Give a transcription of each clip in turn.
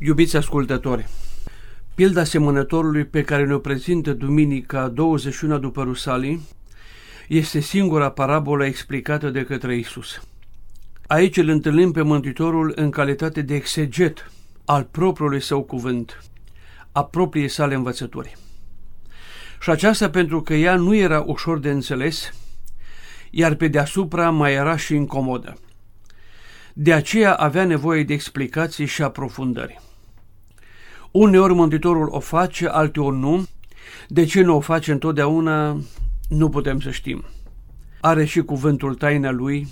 Iubiți ascultători, pilda semănătorului pe care ne-o prezintă duminica 21 după Rusalii este singura parabolă explicată de către Isus. Aici îl întâlnim pe Mântuitorul în calitate de exeget al propriului său cuvânt, a propriei sale învățături. Și aceasta pentru că ea nu era ușor de înțeles, iar pe deasupra mai era și incomodă. De aceea avea nevoie de explicații și aprofundări. Uneori Mântuitorul o face, alteori nu. De ce nu o face întotdeauna, nu putem să știm. Are și cuvântul taina lui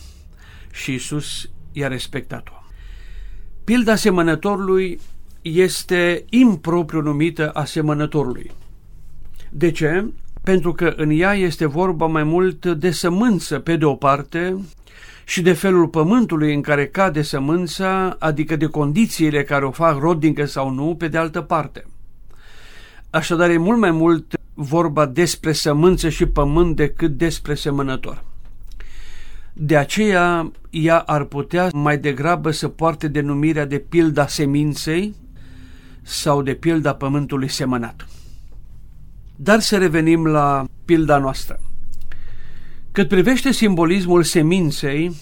și Isus i-a respectat-o. Pilda asemănătorului este impropriu numită asemănătorului. De ce? Pentru că în ea este vorba mai mult de sămânță pe de o parte și de felul pământului în care cade sămânța, adică de condițiile care o fac rodnică sau nu, pe de altă parte. Așadar, e mult mai mult vorba despre sămânță și pământ decât despre semănător. De aceea, ea ar putea mai degrabă să poarte denumirea de pilda seminței sau de pilda pământului semănat. Dar să revenim la pilda noastră. Cât privește simbolismul seminței,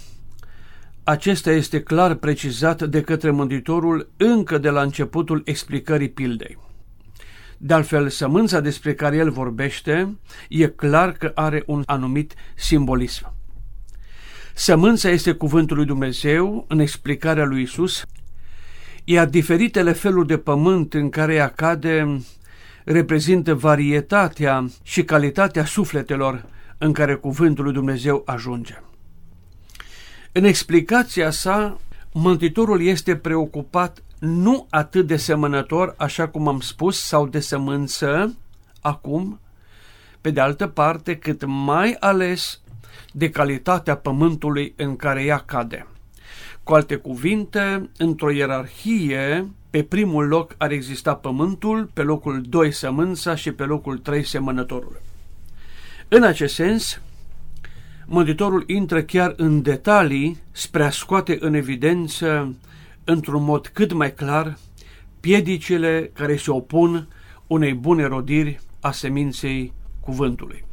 acesta este clar precizat de către Mântuitorul încă de la începutul explicării pildei. De altfel, sămânța despre care el vorbește e clar că are un anumit simbolism. Sămânța este cuvântul lui Dumnezeu în explicarea lui Isus, iar diferitele feluri de pământ în care ea cade reprezintă varietatea și calitatea sufletelor în care cuvântul lui Dumnezeu ajunge. În explicația sa, Mântuitorul este preocupat nu atât de semănător, așa cum am spus, sau de sămânță, acum, pe de altă parte, cât mai ales de calitatea pământului în care ea cade. Cu alte cuvinte, într-o ierarhie, pe primul loc ar exista pământul, pe locul 2 sămânța și pe locul 3 semănătorul. În acest sens, Mântuitorul intră chiar în detalii spre a scoate în evidență, într-un mod cât mai clar, piedicile care se opun unei bune rodiri a seminței cuvântului.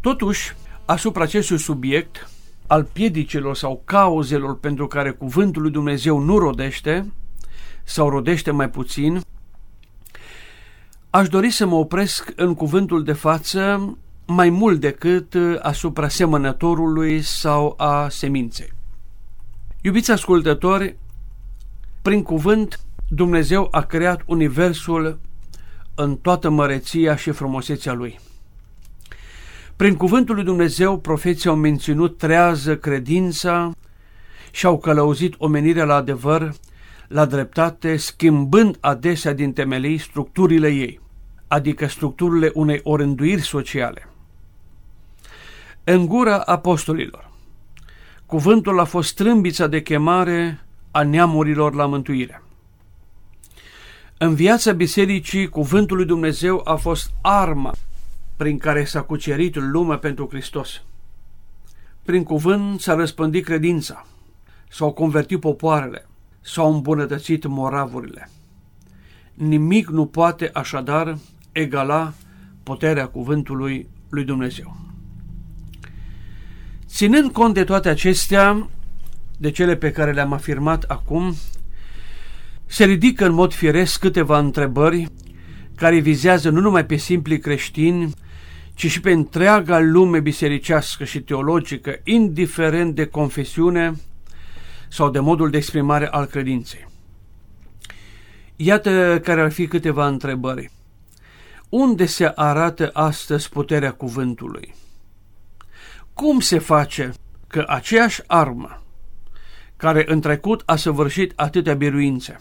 Totuși, asupra acestui subiect, al piedicilor sau cauzelor pentru care cuvântul lui Dumnezeu nu rodește sau rodește mai puțin, aș dori să mă opresc în cuvântul de față mai mult decât asupra semănătorului sau a seminței. Iubiți ascultători, prin cuvânt Dumnezeu a creat universul în toată măreția și frumusețea lui. Prin cuvântul lui Dumnezeu, profeții au menținut trează credința și au călăuzit omenirea la adevăr, la dreptate, schimbând adesea din temelii structurile ei, adică structurile unei orânduiri sociale. În gura apostolilor, cuvântul a fost trâmbița de chemare a neamurilor la mântuire. În viața bisericii, cuvântul lui Dumnezeu a fost arma prin care s-a cucerit lumea pentru Hristos. Prin cuvânt s-a răspândit credința, s-au convertit popoarele, s-au îmbunătățit moravurile. Nimic nu poate așadar egala puterea cuvântului lui Dumnezeu. Ținând cont de toate acestea, de cele pe care le-am afirmat acum, se ridică în mod firesc câteva întrebări care vizează nu numai pe simpli creștini, ci și pe întreaga lume bisericească și teologică, indiferent de confesiune sau de modul de exprimare al credinței. Iată care ar fi câteva întrebări. Unde se arată astăzi puterea cuvântului? Cum se face că aceeași armă care în trecut a săvârșit atâtea biruințe,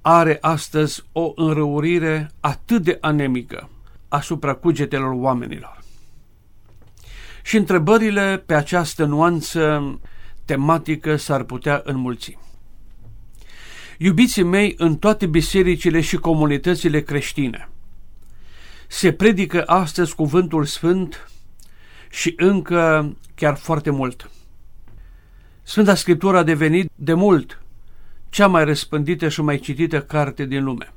are astăzi o înrăurire atât de anemică asupra cugetelor oamenilor. Și întrebările pe această nuanță tematică s-ar putea înmulți. Iubiții mei, în toate bisericile și comunitățile creștine, se predică astăzi cuvântul sfânt și încă chiar foarte mult. Sfânta Scriptură a devenit de mult cea mai răspândită și mai citită carte din lume.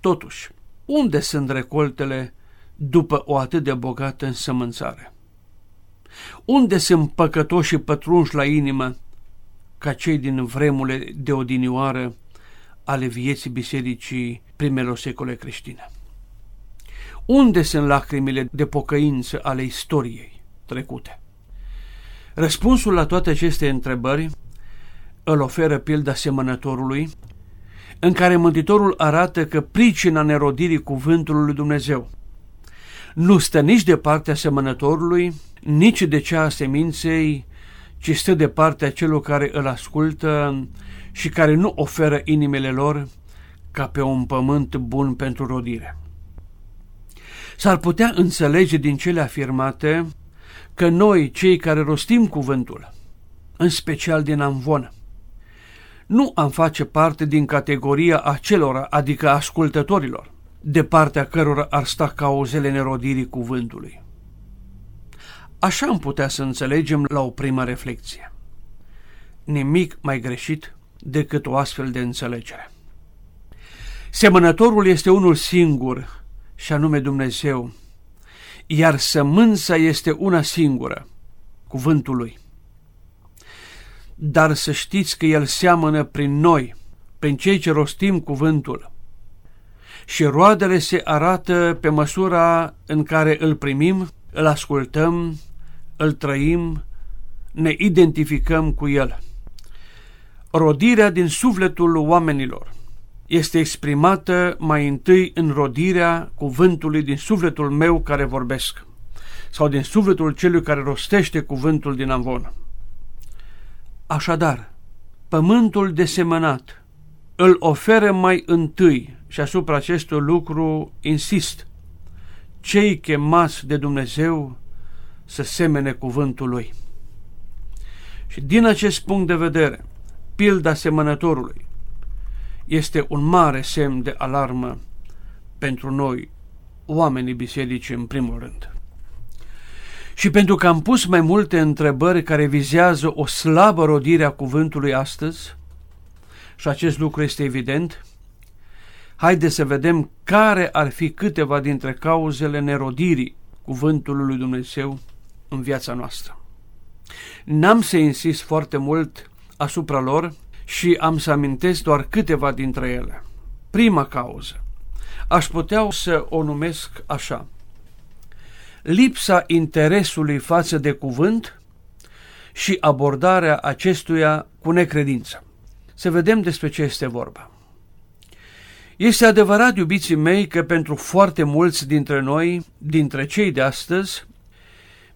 Totuși, unde sunt recoltele după o atât de bogată însămânțare? Unde sunt păcătoși pătrunși la inimă ca cei din vremurile de odinioară ale vieții bisericii primelor secole creștine? Unde sunt lacrimile de pocăință ale istoriei trecute? Răspunsul la toate aceste întrebări îl oferă pilda semănătorului, în care Mântuitorul arată că pricina nerodirii cuvântului lui Dumnezeu nu stă nici de partea semănătorului, nici de cea a seminței, ci stă de partea celor care îl ascultă și care nu oferă inimile lor ca pe un pământ bun pentru rodire. S-ar putea înțelege din cele afirmate că noi, cei care rostim cuvântul, în special din amvon, nu am face parte din categoria acelora, adică ascultătorilor, de partea cărora ar sta cauzele nerodirii cuvântului. Așa am putea să înțelegem la o primă reflexie. Nimic mai greșit decât o astfel de înțelegere. Semănătorul este unul singur, și anume Dumnezeu, iar sămânța este una singură, cuvântul lui. Dar să știți că El seamănă prin noi, prin cei ce rostim cuvântul. Și roadele se arată pe măsura în care îl primim, îl ascultăm, îl trăim, ne identificăm cu El. Rodirea din sufletul oamenilor este exprimată mai întâi în rodirea cuvântului din sufletul meu care vorbesc sau din sufletul celui care rostește cuvântul din amvon. Așadar, pământul desemănat îl oferă mai întâi și asupra acestui lucru insist, cei chemați de Dumnezeu să semene cuvântul lui. Și din acest punct de vedere, pilda semănătorului este un mare semn de alarmă pentru noi, oamenii bisericii în primul rând. Și pentru că am pus mai multe întrebări care vizează o slabă rodire a cuvântului astăzi, și acest lucru este evident, haideți să vedem care ar fi câteva dintre cauzele nerodirii cuvântului lui Dumnezeu în viața noastră. N-am să insist foarte mult asupra lor, și am să amintesc doar câteva dintre ele. Prima cauză. Aș putea să o numesc așa. Lipsa interesului față de cuvânt și abordarea acestuia cu necredință. Să vedem despre ce este vorba. Este adevărat, iubiții mei, că pentru foarte mulți dintre noi, dintre cei de astăzi,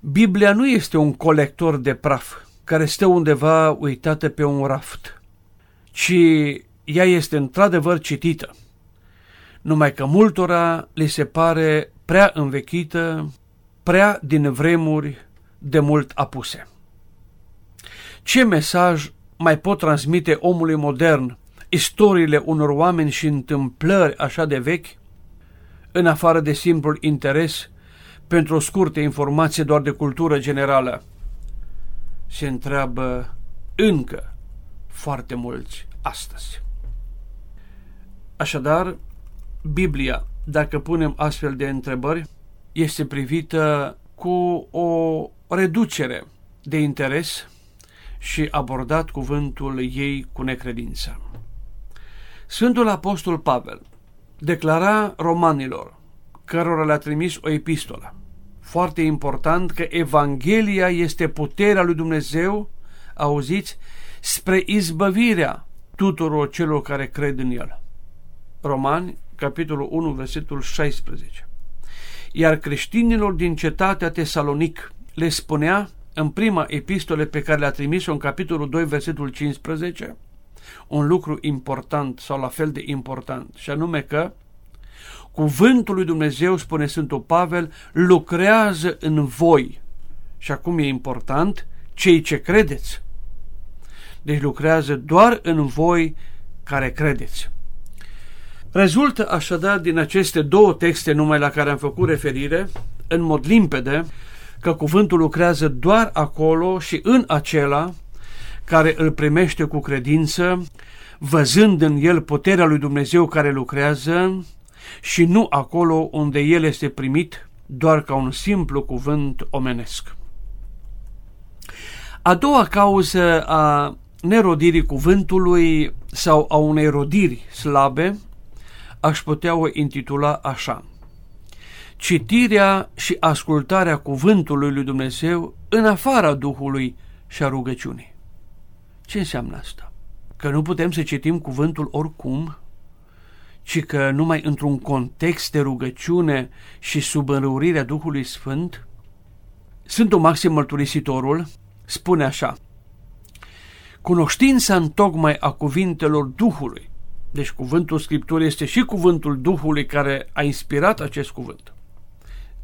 Biblia nu este un colector de praf care stă undeva uitată pe un raft ci ea este într-adevăr citită. Numai că multora li se pare prea învechită, prea din vremuri de mult apuse. Ce mesaj mai pot transmite omului modern istoriile unor oameni și întâmplări așa de vechi, în afară de simplul interes pentru o scurtă informație doar de cultură generală? Se întreabă încă foarte mulți astăzi. Așadar, Biblia, dacă punem astfel de întrebări, este privită cu o reducere de interes și abordat cuvântul ei cu necredință. Sfântul Apostol Pavel declara romanilor, cărora le-a trimis o epistolă, foarte important că Evanghelia este puterea lui Dumnezeu, auziți, spre izbăvirea tuturor celor care cred în El. Romani, capitolul 1, versetul 16. Iar creștinilor din cetatea Tesalonic le spunea în prima epistole pe care le-a trimis-o în capitolul 2, versetul 15, un lucru important sau la fel de important, și anume că cuvântul lui Dumnezeu, spune Sfântul Pavel, lucrează în voi. Și acum e important, cei ce credeți, deci lucrează doar în voi care credeți. Rezultă așadar din aceste două texte numai la care am făcut referire, în mod limpede, că cuvântul lucrează doar acolo și în acela care îl primește cu credință, văzând în el puterea lui Dumnezeu care lucrează și nu acolo unde el este primit doar ca un simplu cuvânt omenesc. A doua cauză a nerodirii cuvântului sau a unei rodiri slabe aș putea o intitula așa. Citirea și ascultarea cuvântului lui Dumnezeu în afara Duhului și a rugăciunii. Ce înseamnă asta? Că nu putem să citim cuvântul oricum, ci că numai într-un context de rugăciune și sub înrăurirea Duhului Sfânt? Sfântul Maxim Mărturisitorul spune așa, Cunoștința în tocmai a cuvintelor Duhului, deci cuvântul Scripturii este și cuvântul Duhului care a inspirat acest cuvânt,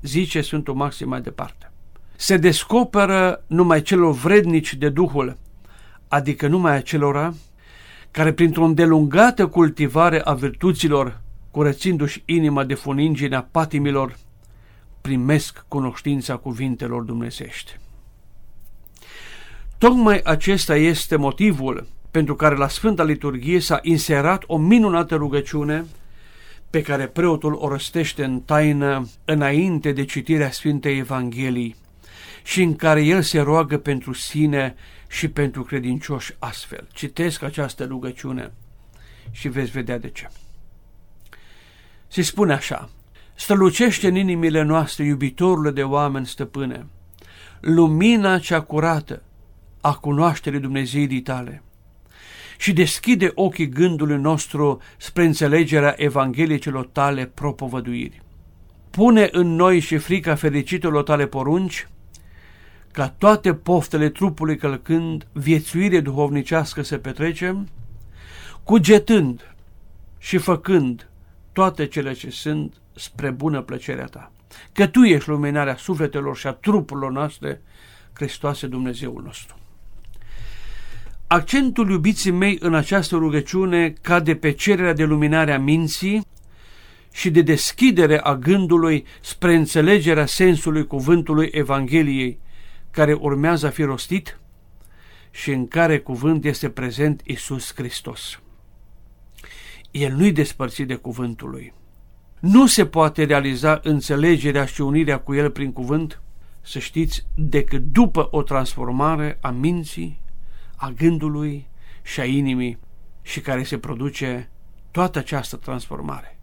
zice Sfântul Maxim mai departe. Se descoperă numai celor vrednici de Duhul, adică numai acelora care printr-o îndelungată cultivare a virtuților, curățindu-și inima de funinginea patimilor, primesc cunoștința cuvintelor dumnezești. Tocmai acesta este motivul pentru care la Sfânta Liturghie s-a inserat o minunată rugăciune pe care preotul o răstește în taină înainte de citirea Sfintei Evangheliei și în care el se roagă pentru sine și pentru credincioși astfel. Citesc această rugăciune și veți vedea de ce. Se spune așa, strălucește în inimile noastre, iubitorule de oameni stăpâne, lumina cea curată a cunoașterii Dumnezeii tale și deschide ochii gândului nostru spre înțelegerea Evangheliei tale propovăduiri. Pune în noi și frica fericitelor tale porunci, ca toate poftele trupului călcând viețuire duhovnicească să petrecem, cugetând și făcând toate cele ce sunt spre bună plăcerea ta. Că tu ești luminarea sufletelor și a trupurilor noastre, Hristoase Dumnezeul nostru. Accentul iubiții mei în această rugăciune cade pe cererea de luminare a minții și de deschidere a gândului spre înțelegerea sensului cuvântului Evangheliei, care urmează a fi rostit și în care cuvânt este prezent Isus Hristos. El nu-i despărțit de cuvântul lui. Nu se poate realiza înțelegerea și unirea cu el prin cuvânt, să știți, decât după o transformare a minții, a gândului și a inimii și care se produce toată această transformare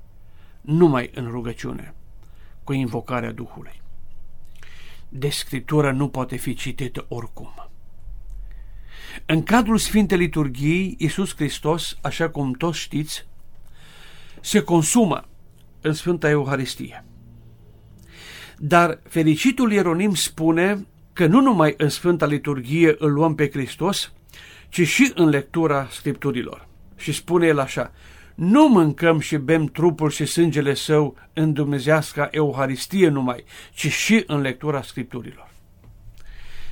numai în rugăciune, cu invocarea Duhului de Scriptură nu poate fi citită oricum. În cadrul Sfintei Liturghiei, Iisus Hristos, așa cum toți știți, se consumă în Sfânta Euharistie. Dar fericitul Ieronim spune că nu numai în Sfânta Liturghie îl luăm pe Hristos, ci și în lectura Scripturilor. Și spune el așa, nu mâncăm și bem trupul și sângele său în dumnezească Euharistie numai, ci și în lectura Scripturilor.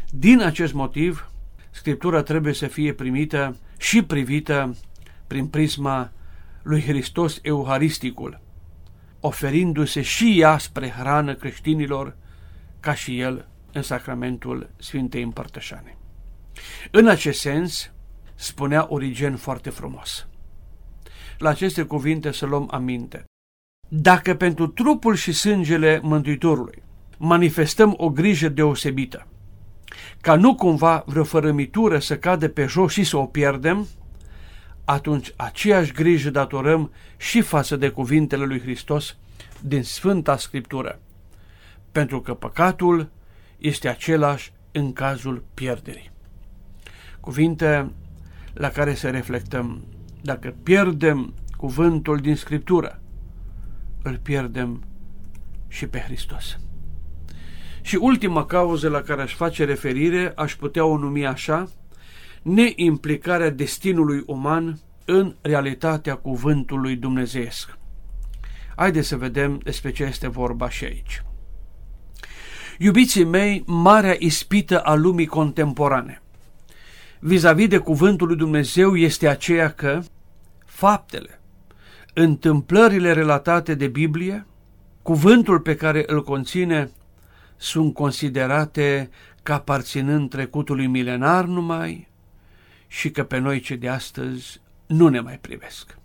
Din acest motiv, Scriptura trebuie să fie primită și privită prin prisma lui Hristos Euharisticul, oferindu-se și ea spre hrană creștinilor, ca și el în sacramentul Sfintei Împărtășane. În acest sens, spunea Origen foarte frumos – la aceste cuvinte să luăm aminte. Dacă pentru trupul și sângele Mântuitorului manifestăm o grijă deosebită, ca nu cumva vreo fărămitură să cadă pe jos și să o pierdem, atunci aceeași grijă datorăm și față de cuvintele lui Hristos din Sfânta Scriptură, pentru că păcatul este același în cazul pierderii. Cuvinte la care să reflectăm dacă pierdem cuvântul din Scriptură, îl pierdem și pe Hristos. Și ultima cauză la care aș face referire, aș putea o numi așa, neimplicarea destinului uman în realitatea cuvântului dumnezeiesc. Haideți să vedem despre ce este vorba și aici. Iubiții mei, marea ispită a lumii contemporane vis-a-vis -vis de cuvântul lui Dumnezeu este aceea că faptele, întâmplările relatate de Biblie, cuvântul pe care îl conține, sunt considerate ca aparținând trecutului milenar numai și că pe noi ce de astăzi nu ne mai privesc.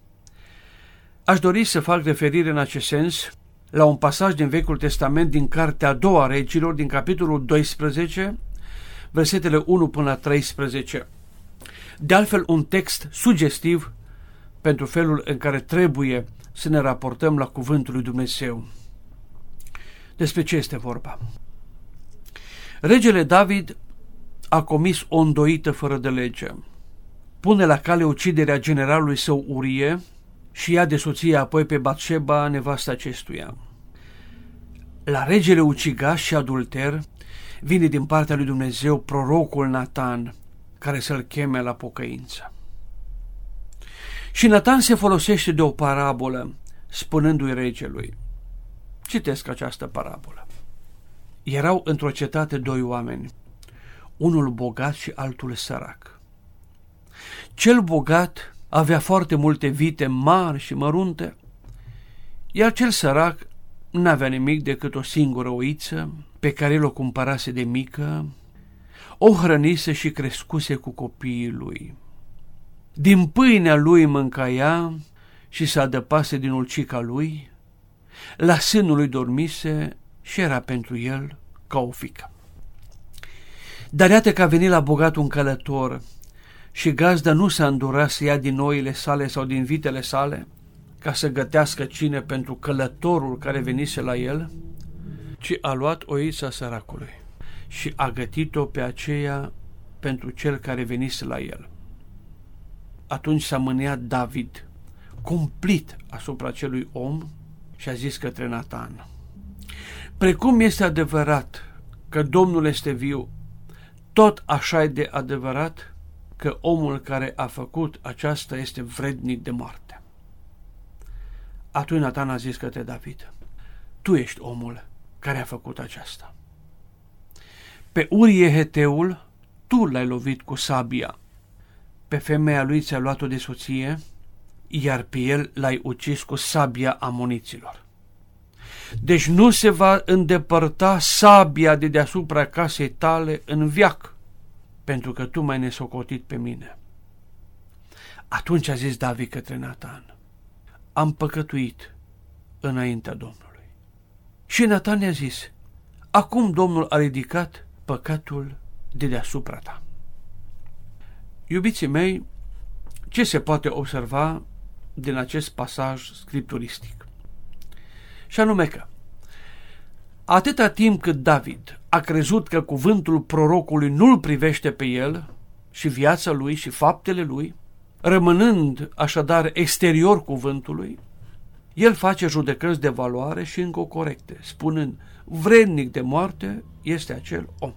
Aș dori să fac referire în acest sens la un pasaj din Vechiul Testament din Cartea a doua regilor, din capitolul 12, versetele 1 până la 13. De altfel, un text sugestiv pentru felul în care trebuie să ne raportăm la Cuvântul lui Dumnezeu. Despre ce este vorba? Regele David a comis o îndoită fără de lege. Pune la cale uciderea generalului său Urie și ia de soție apoi pe Batșeba, nevasta acestuia. La regele ucigaș și adulter vine din partea lui Dumnezeu prorocul Natan, care să-l cheme la pocăință. Și Natan se folosește de o parabolă, spunându-i regelui. Citesc această parabolă. Erau într-o cetate doi oameni, unul bogat și altul sărac. Cel bogat avea foarte multe vite mari și mărunte, iar cel sărac n-avea nimic decât o singură oiță pe care el o cumpărase de mică, o hrănise și crescuse cu copiii lui. Din pâinea lui mânca ea și se adăpase din ulcica lui, la sânul lui dormise și era pentru el ca o fică. Dar iată că a venit la bogat un călător și gazda nu s-a îndurat să ia din noile sale sau din vitele sale ca să gătească cine pentru călătorul care venise la el, ci a luat oița săracului și a gătit-o pe aceea pentru cel care venise la el. Atunci s-a mâniat David, cumplit asupra celui om și a zis către Natan, Precum este adevărat că Domnul este viu, tot așa e de adevărat că omul care a făcut aceasta este vrednic de moarte. Atunci Natan a zis către David, tu ești omul care a făcut aceasta. Pe Urie Heteul, tu l-ai lovit cu sabia. Pe femeia lui ți-a luat-o de soție, iar pe el l-ai ucis cu sabia amoniților. Deci nu se va îndepărta sabia de deasupra casei tale în viac, pentru că tu m-ai nesocotit pe mine. Atunci a zis David către Natan, am păcătuit înaintea Domnului. Și Natan i-a zis, acum Domnul a ridicat păcatul de deasupra ta. Iubiții mei, ce se poate observa din acest pasaj scripturistic? Și anume că, atâta timp cât David a crezut că cuvântul prorocului nu-l privește pe el și viața lui și faptele lui, rămânând așadar exterior cuvântului, el face judecăți de valoare și încă corecte, spunând, vrednic de moarte este acel om.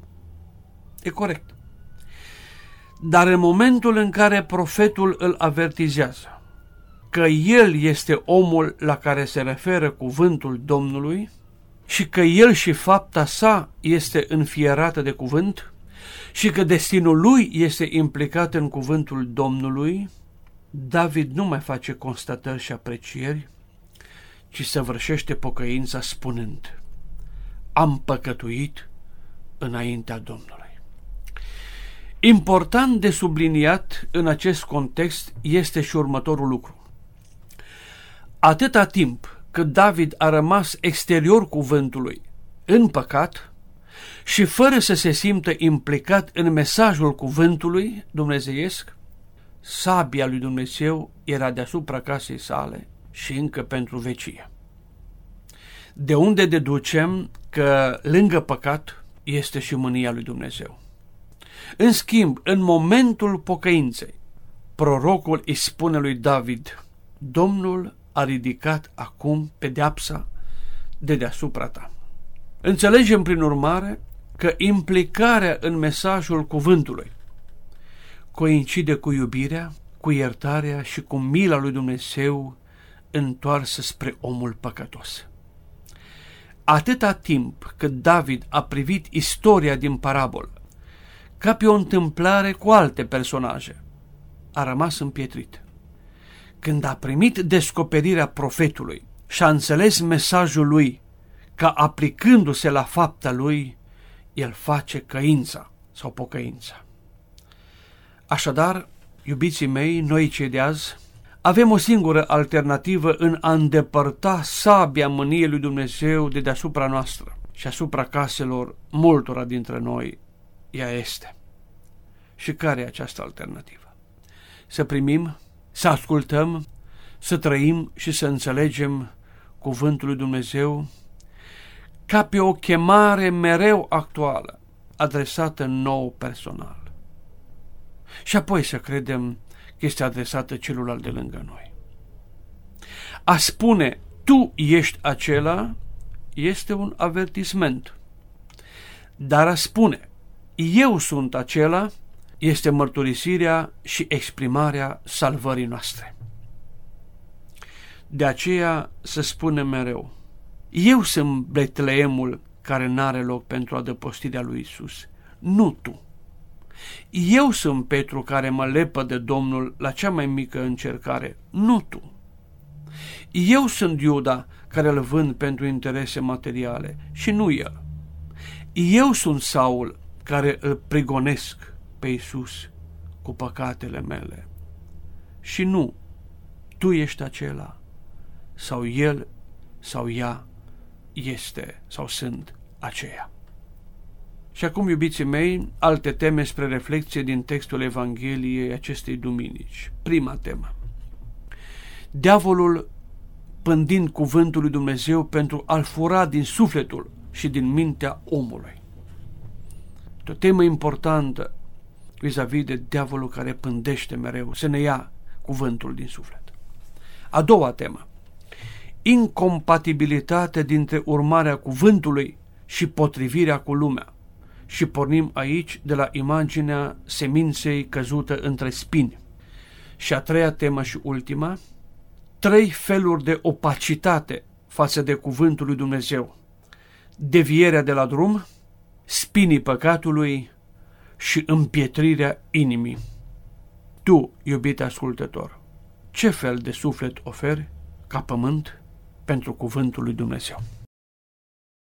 E corect. Dar în momentul în care profetul îl avertizează că el este omul la care se referă cuvântul Domnului și că el și fapta sa este înfierată de cuvânt și că destinul lui este implicat în cuvântul Domnului, David nu mai face constatări și aprecieri, ci săvârșește pocăința spunând, am păcătuit înaintea Domnului. Important de subliniat în acest context este și următorul lucru. Atâta timp cât David a rămas exterior cuvântului, în păcat, și fără să se simtă implicat în mesajul cuvântului dumnezeiesc, sabia lui Dumnezeu era deasupra casei sale și încă pentru vecie. De unde deducem că lângă păcat este și mânia lui Dumnezeu. În schimb, în momentul pocăinței, prorocul îi spune lui David, Domnul a ridicat acum pedeapsa de deasupra ta. Înțelegem prin urmare că implicarea în mesajul cuvântului coincide cu iubirea, cu iertarea și cu mila lui Dumnezeu întoarsă spre omul păcătos. Atâta timp cât David a privit istoria din parabolă ca pe o întâmplare cu alte personaje, a rămas împietrit. Când a primit descoperirea profetului și a înțeles mesajul lui, ca aplicându-se la fapta lui, el face căința sau pocăința. Așadar, iubiții mei, noi cei de azi, Avem o singură alternativă în a îndepărta sabia mâniei lui Dumnezeu de deasupra noastră și asupra caselor multora dintre noi. Ea este. Și care e această alternativă? Să primim, să ascultăm, să trăim și să înțelegem cuvântul lui Dumnezeu ca pe o chemare mereu actuală, adresată nou personal. Și apoi să credem că este adresată celuilalt de lângă noi. A spune, tu ești acela, este un avertisment. Dar a spune, eu sunt acela, este mărturisirea și exprimarea salvării noastre. De aceea să spunem mereu, eu sunt Betleemul care n-are loc pentru adăpostirea lui Isus, nu tu. Eu sunt Petru care mă lepă de Domnul la cea mai mică încercare, nu tu. Eu sunt Iuda care îl vând pentru interese materiale și nu el. Eu sunt Saul care îl prigonesc pe Isus cu păcatele mele. Și nu, tu ești acela, sau el sau ea este sau sunt aceea. Și acum, iubiții mei, alte teme spre reflexie din textul Evangheliei acestei duminici. Prima temă. Diavolul pândind cuvântul lui Dumnezeu pentru a-l fura din sufletul și din mintea omului. O temă importantă vis-a-vis de diavolul care pândește mereu să ne ia cuvântul din suflet. A doua temă. Incompatibilitatea dintre urmarea cuvântului și potrivirea cu lumea și pornim aici de la imaginea seminței căzută între spini. Și a treia temă și ultima, trei feluri de opacitate față de cuvântul lui Dumnezeu. Devierea de la drum, spinii păcatului și împietrirea inimii. Tu, iubite ascultător, ce fel de suflet oferi ca pământ pentru cuvântul lui Dumnezeu?